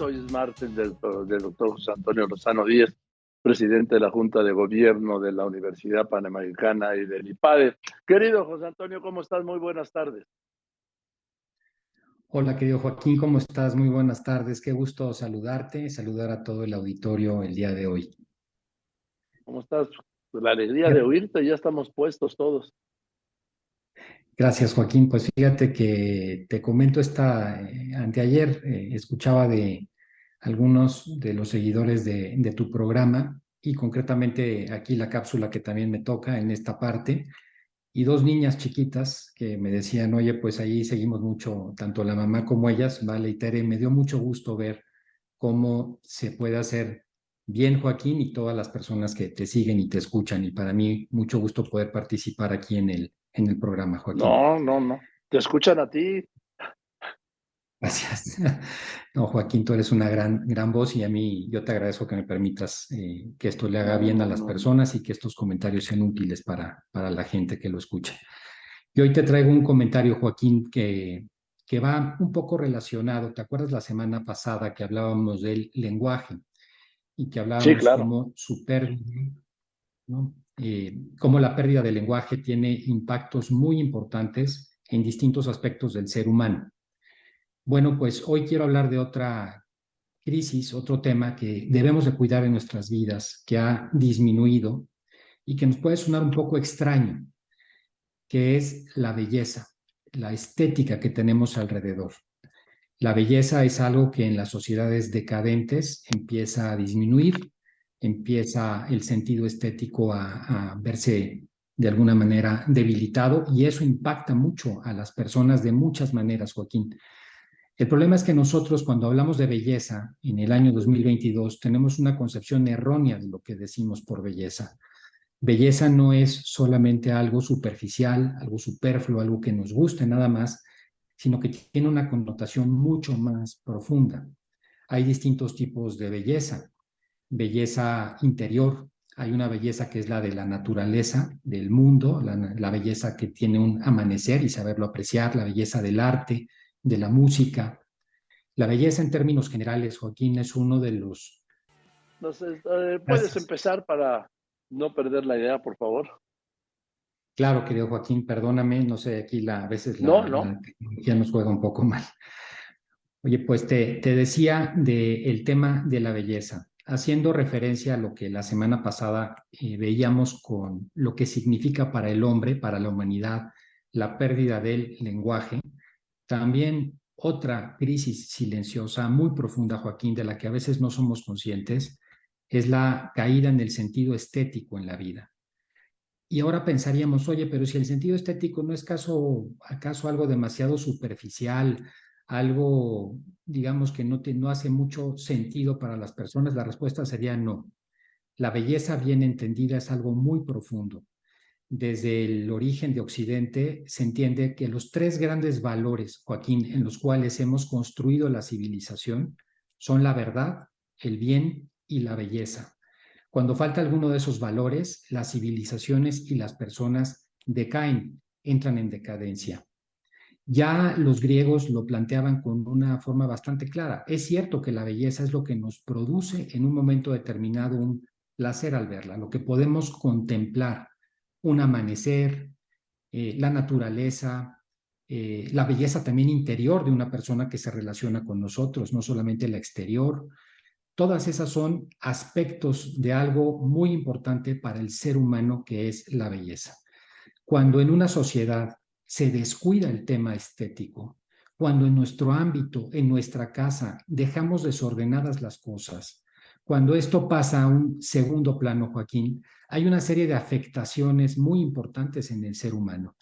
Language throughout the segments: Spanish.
Hoy es martes del, doctor José Antonio Lozano Díez, presidente de la Junta de Gobierno de la Universidad Panamericana y del IPADE. Querido José Antonio, ¿cómo estás? Muy buenas tardes. Hola, querido Joaquín, ¿cómo estás? Muy buenas tardes. Qué gusto saludarte, saludar a todo el auditorio el día de hoy. ¿Cómo estás? La alegría de oírte, ya estamos puestos todos. Gracias, Joaquín. Pues fíjate que te comento esta, eh, anteayer eh, escuchaba de algunos de los seguidores de, de, tu programa y concretamente aquí la cápsula que también me toca en esta parte y dos niñas chiquitas que me decían, oye, pues ahí seguimos mucho, tanto la mamá como ellas, Vale y Tere, me dio mucho gusto ver cómo se puede hacer bien, Joaquín, y todas las personas que te siguen y te escuchan. Y para mí, mucho gusto poder participar aquí en el, en el programa, Joaquín. No, no, no. Te escuchan a ti. Gracias. No, Joaquín, tú eres una gran, gran voz y a mí yo te agradezco que me permitas eh, que esto le haga bien a las personas y que estos comentarios sean útiles para, para la gente que lo escucha. Y hoy te traigo un comentario, Joaquín, que, que va un poco relacionado. ¿Te acuerdas la semana pasada que hablábamos del lenguaje y que hablábamos sí, claro. como su pérdida, ¿no? Eh, cómo la pérdida del lenguaje tiene impactos muy importantes en distintos aspectos del ser humano. Bueno, pues hoy quiero hablar de otra crisis, otro tema que debemos de cuidar en nuestras vidas, que ha disminuido y que nos puede sonar un poco extraño, que es la belleza, la estética que tenemos alrededor. La belleza es algo que en las sociedades decadentes empieza a disminuir empieza el sentido estético a, verse de alguna manera debilitado y eso impacta mucho a las personas de muchas maneras, Joaquín. El problema es que nosotros cuando hablamos de belleza en el año 2022 tenemos una concepción errónea de lo que decimos por belleza. Belleza no es solamente algo superficial, algo superfluo, algo que nos guste nada más, sino que tiene una connotación mucho más profunda. Hay distintos tipos de belleza belleza interior, hay una belleza que es la de la naturaleza, del mundo, la, belleza que tiene un amanecer y saberlo apreciar, la belleza del arte, de la música. La belleza en términos generales, Joaquín, es uno de los... Eh, ¿Puedes empezar para no perder la idea, por favor? Claro, querido Joaquín, perdóname, no sé, aquí la, a veces la, no, tecnología nos juega un poco mal. Oye, pues te, te decía del tema de la belleza haciendo referencia a lo que la semana pasada eh, veíamos con lo que significa para el hombre, para la humanidad, la pérdida del lenguaje, también otra crisis silenciosa muy profunda, Joaquín, de la que a veces no somos conscientes, es la caída en el sentido estético en la vida. Y ahora pensaríamos, oye, pero si el sentido estético no es caso, acaso algo demasiado superficial, algo, digamos, que no, te, no hace mucho sentido para las personas? La respuesta sería no. La belleza bien entendida es algo muy profundo. Desde el origen de Occidente se entiende que los tres grandes valores, Joaquín, en los cuales hemos construido la civilización son la verdad, el bien y la belleza. Cuando falta alguno de esos valores, las civilizaciones y las personas decaen, entran en decadencia. Ya los griegos lo planteaban con una forma bastante clara. Es cierto que la belleza es lo que nos produce en un momento determinado un placer al verla, lo que podemos contemplar, un amanecer, eh, la naturaleza, eh, la belleza también interior de una persona que se relaciona con nosotros, no solamente la exterior. Todas esas son aspectos de algo muy importante para el ser humano que es la belleza. Cuando en una sociedad se descuida el tema estético, cuando en nuestro ámbito, en nuestra casa, dejamos desordenadas las cosas, cuando esto pasa a un segundo plano, Joaquín, hay una serie de afectaciones muy importantes en el ser humano.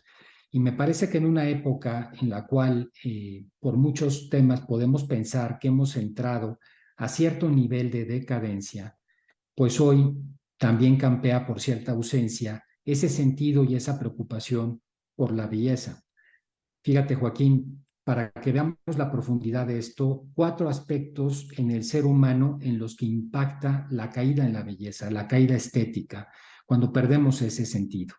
Y me parece que en una época en la cual eh, por muchos temas podemos pensar que hemos entrado a cierto nivel de decadencia, pues hoy también campea por cierta ausencia ese sentido y esa preocupación por la belleza. Fíjate, Joaquín, para que veamos la profundidad de esto, cuatro aspectos en el ser humano en los que impacta la caída en la belleza, la caída estética, cuando perdemos ese sentido.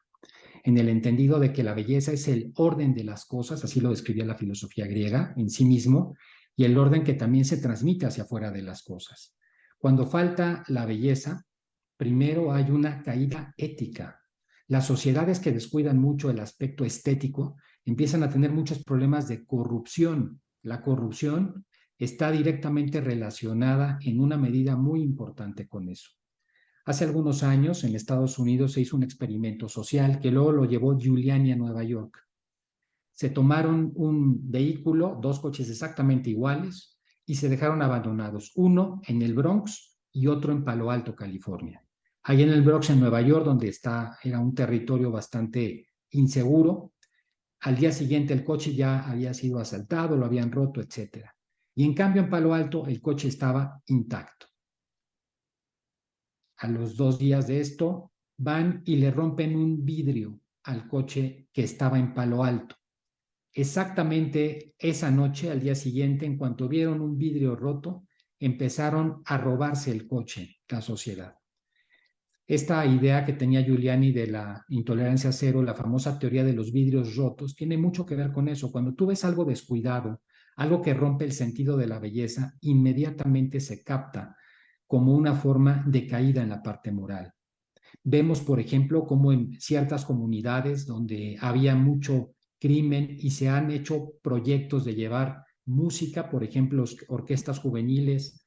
En el entendido de que la belleza es el orden de las cosas, así lo describía la filosofía griega en sí mismo, y el orden que también se transmite hacia afuera de las cosas. Cuando falta la belleza, primero hay una caída ética. Las sociedades que descuidan mucho el aspecto estético empiezan a tener muchos problemas de corrupción. La corrupción está directamente relacionada en una medida muy importante con eso. Hace algunos años en Estados Unidos se hizo un experimento social que luego lo llevó Giuliani a Nueva York. Se tomaron un vehículo, dos coches exactamente iguales, y se dejaron abandonados, uno en el Bronx y otro en Palo Alto, California. Ahí en el Bronx, en Nueva York, donde está, era un territorio bastante inseguro, al día siguiente el coche ya había sido asaltado, lo habían roto, etc. Y en cambio en Palo Alto el coche estaba intacto. A los dos días de esto van y le rompen un vidrio al coche que estaba en Palo Alto. Exactamente esa noche, al día siguiente, en cuanto vieron un vidrio roto, empezaron a robarse el coche, la sociedad esta idea que tenía Giuliani de la intolerancia cero, la famosa teoría de los vidrios rotos, tiene mucho que ver con eso. Cuando tú ves algo descuidado, algo que rompe el sentido de la belleza, inmediatamente se capta como una forma de caída en la parte moral. Vemos, por ejemplo, cómo en ciertas comunidades donde había mucho crimen y se han hecho proyectos de llevar música, por ejemplo, orquestas juveniles,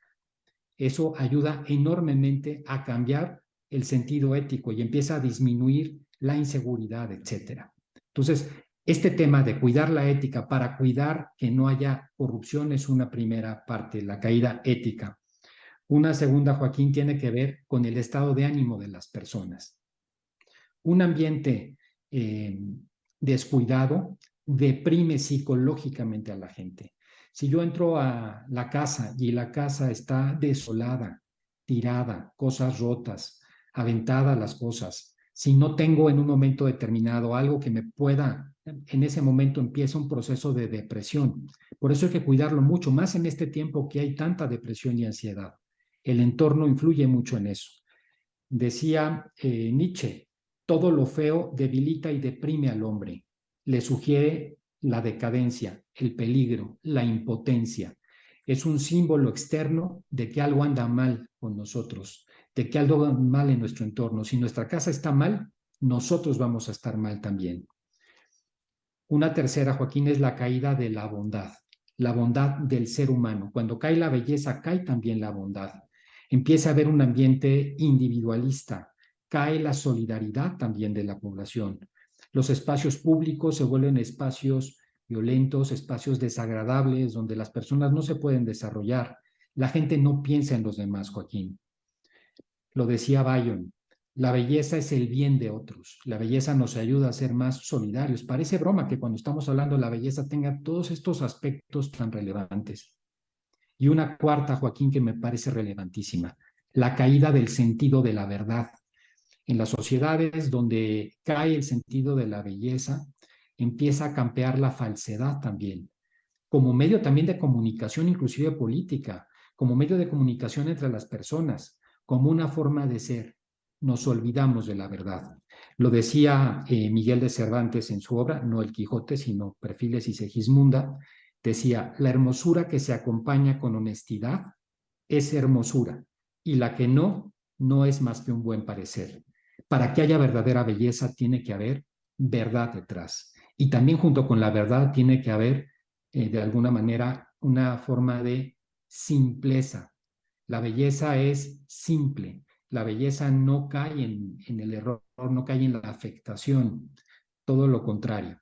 eso ayuda enormemente a cambiar el sentido ético y empieza a disminuir la inseguridad, etcétera. Entonces, este tema de cuidar la ética para cuidar que no haya corrupción es una primera parte, la caída ética. Una segunda, Joaquín, tiene que ver con el estado de ánimo de las personas. Un ambiente eh, descuidado deprime psicológicamente a la gente. Si yo entro a la casa y la casa está desolada, tirada, cosas rotas, aventada las cosas, si no tengo en un momento determinado algo que me pueda, en ese momento empieza un proceso de depresión. Por eso hay que cuidarlo mucho, más en este tiempo que hay tanta depresión y ansiedad. El entorno influye mucho en eso. Decía eh, Nietzsche, todo lo feo debilita y deprime al hombre. Le sugiere la decadencia, el peligro, la impotencia. Es un símbolo externo de que algo anda mal con nosotros de que algo va mal en nuestro entorno. Si nuestra casa está mal, nosotros vamos a estar mal también. Una tercera, Joaquín, es la caída de la bondad, la bondad del ser humano. Cuando cae la belleza, cae también la bondad. Empieza a haber un ambiente individualista, cae la solidaridad también de la población. Los espacios públicos se vuelven espacios violentos, espacios desagradables, donde las personas no se pueden desarrollar. La gente no piensa en los demás, Joaquín. Lo decía Bayon, la belleza es el bien de otros. La belleza nos ayuda a ser más solidarios. Parece broma que cuando estamos hablando de la belleza tenga todos estos aspectos tan relevantes. Y una cuarta, Joaquín, que me parece relevantísima, la caída del sentido de la verdad. En las sociedades donde cae el sentido de la belleza, empieza a campear la falsedad también, como medio también de comunicación, inclusive política, como medio de comunicación entre las personas como una forma de ser. Nos olvidamos de la verdad. Lo decía eh, Miguel de Cervantes en su obra, no el Quijote, sino Perfiles y Segismunda, decía, la hermosura que se acompaña con honestidad es hermosura y la que no, no es más que un buen parecer. Para que haya verdadera belleza tiene que haber verdad detrás. Y también junto con la verdad tiene que haber, eh, de alguna manera, una forma de simpleza, la belleza es simple, la belleza no cae en, el error, no cae en la afectación, todo lo contrario.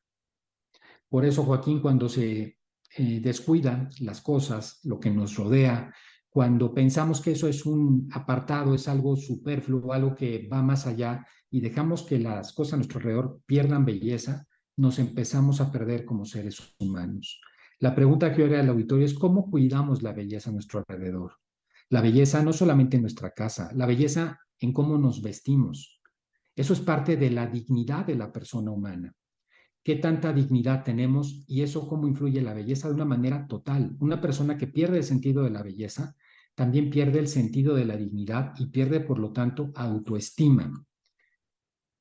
Por eso, Joaquín, cuando se eh, descuidan las cosas, lo que nos rodea, cuando pensamos que eso es un apartado, es algo superfluo, algo que va más allá y dejamos que las cosas a nuestro alrededor pierdan belleza, nos empezamos a perder como seres humanos. La pregunta que yo haría al auditorio es cómo cuidamos la belleza a nuestro alrededor. La belleza no solamente en nuestra casa, la belleza en cómo nos vestimos. Eso es parte de la dignidad de la persona humana. ¿Qué tanta dignidad tenemos y eso cómo influye la belleza de una manera total? Una persona que pierde el sentido de la belleza también pierde el sentido de la dignidad y pierde, por lo tanto, autoestima.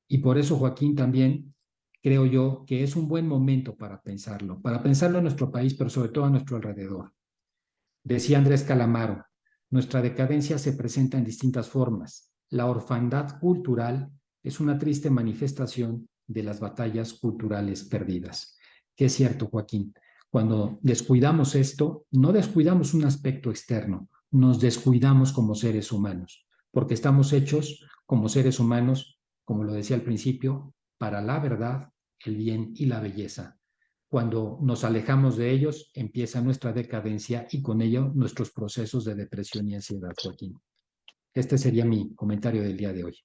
Y por eso, Joaquín, también creo yo que es un buen momento para pensarlo, para pensarlo en nuestro país, pero sobre todo a nuestro alrededor. Decía Andrés Calamaro, nuestra decadencia se presenta en distintas formas. La orfandad cultural es una triste manifestación de las batallas culturales perdidas. Que es cierto, Joaquín. Cuando descuidamos esto, no descuidamos un aspecto externo, nos descuidamos como seres humanos, porque estamos hechos como seres humanos, como lo decía al principio, para la verdad, el bien y la belleza. Cuando nos alejamos de ellos, empieza nuestra decadencia y con ello nuestros procesos de depresión y ansiedad, Joaquín. Este sería mi comentario del día de hoy.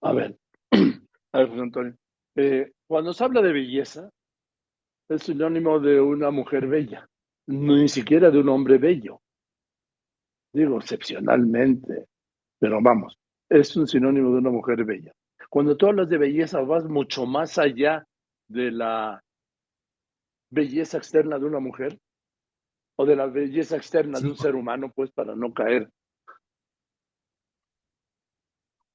A ver, a ver, José Antonio. Eh, cuando se habla de belleza, es sinónimo de una mujer bella, ni siquiera de un hombre bello. Digo, excepcionalmente, pero vamos, es un sinónimo de una mujer bella. Cuando tú hablas de belleza, vas mucho más allá de la belleza externa de una mujer o de la belleza externa de un ser humano, pues para no caer.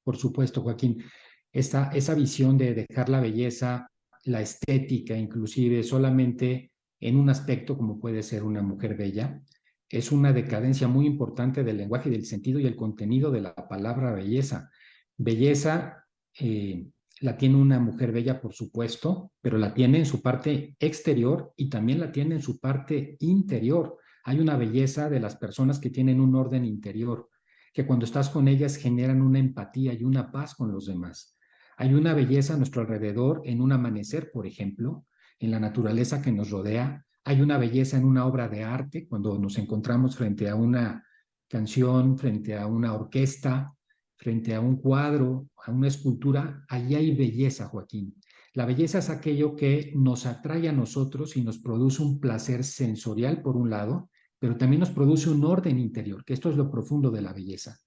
Por supuesto, Joaquín. Esa, esa visión de dejar la belleza, la estética, inclusive solamente en un aspecto como puede ser una mujer bella, es una decadencia muy importante del lenguaje y del sentido y el contenido de la palabra belleza. Belleza eh, la tiene una mujer bella, por supuesto, pero la tiene en su parte exterior y también la tiene en su parte interior. Hay una belleza de las personas que tienen un orden interior, que cuando estás con ellas generan una empatía y una paz con los demás. Hay una belleza a nuestro alrededor en un amanecer, por ejemplo, en la naturaleza que nos rodea. Hay una belleza en una obra de arte, cuando nos encontramos frente a una canción, frente a una orquesta, frente a un cuadro, a una escultura, allí hay belleza, Joaquín. La belleza es aquello que nos atrae a nosotros y nos produce un placer sensorial, por un lado, pero también nos produce un orden interior, que esto es lo profundo de la belleza.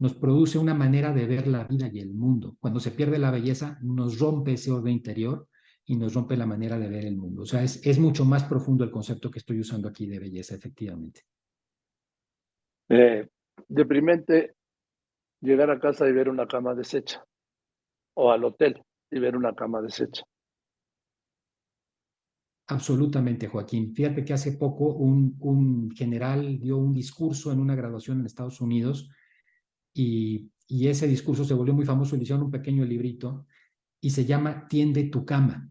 Nos produce una manera de ver la vida y el mundo. Cuando se pierde la belleza, nos rompe ese orden interior y nos rompe la manera de ver el mundo. O sea, es, es mucho más profundo el concepto que estoy usando aquí de belleza, efectivamente. Eh, deprimente llegar a casa y ver una cama deshecha, o al hotel y ver una cama deshecha. Absolutamente, Joaquín. Fíjate que hace poco un, un general dio un discurso en una graduación en Estados Unidos y, y ese discurso se volvió muy famoso. Le hicieron un pequeño librito y se llama Tiende tu cama.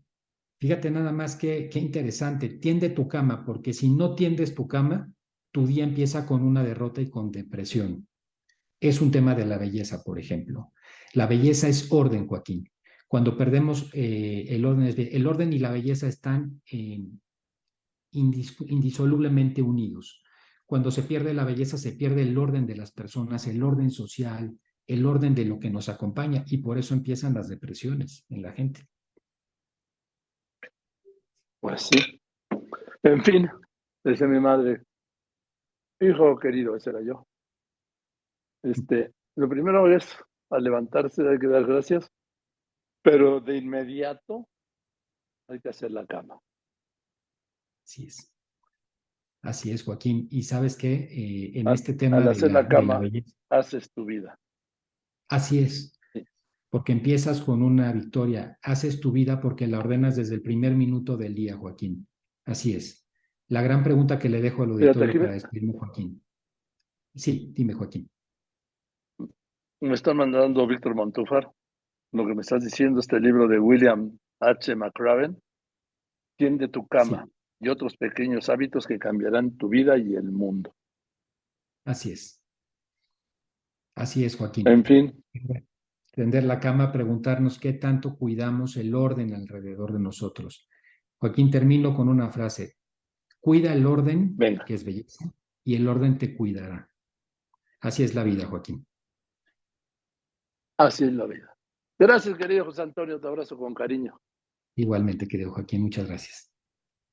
Fíjate nada más que, qué interesante. Tiende tu cama, porque si no tiendes tu cama, tu día empieza con una derrota y con depresión es un tema de la belleza, por ejemplo. La belleza es orden, Joaquín. Cuando perdemos eh, el orden, el orden y la belleza están eh, indisolublemente unidos. Cuando se pierde la belleza, se pierde el orden de las personas, el orden social, el orden de lo que nos acompaña, y por eso empiezan las depresiones en la gente. Pues sí. En fin, dice mi madre, hijo querido, ese era yo. Este, lo primero es, al levantarse hay que dar gracias, pero de inmediato hay que hacer la cama. Así es. Así es, Joaquín. Y sabes que eh, en este tema. Al hacer la, cama, haces tu vida. Así es. Porque empiezas con una victoria. Haces tu vida porque la ordenas desde el primer minuto del día, Joaquín. Así es. La gran pregunta que le dejo al auditorio para despedirme, Joaquín. Sí, dime, Joaquín me está mandando Víctor Montúfar, lo que me estás diciendo, este libro de William H. McRaven, Tiende tu cama y otros pequeños hábitos que cambiarán tu vida y el mundo. Así es. Así es, Joaquín. En fin. Tender la cama, preguntarnos qué tanto cuidamos el orden alrededor de nosotros. Joaquín, termino con una frase. Cuida el orden, que es belleza, y el orden te cuidará. Así es la vida, Joaquín. Así es la vida. Gracias, querido José Antonio. Te abrazo con cariño. Igualmente, querido Joaquín. Muchas gracias.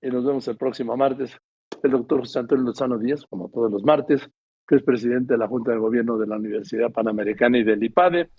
Y nos vemos el próximo martes. El doctor José Antonio Lozano Díaz, como todos los martes, que es presidente de la Junta de Gobierno de la Universidad Panamericana y del IPADE.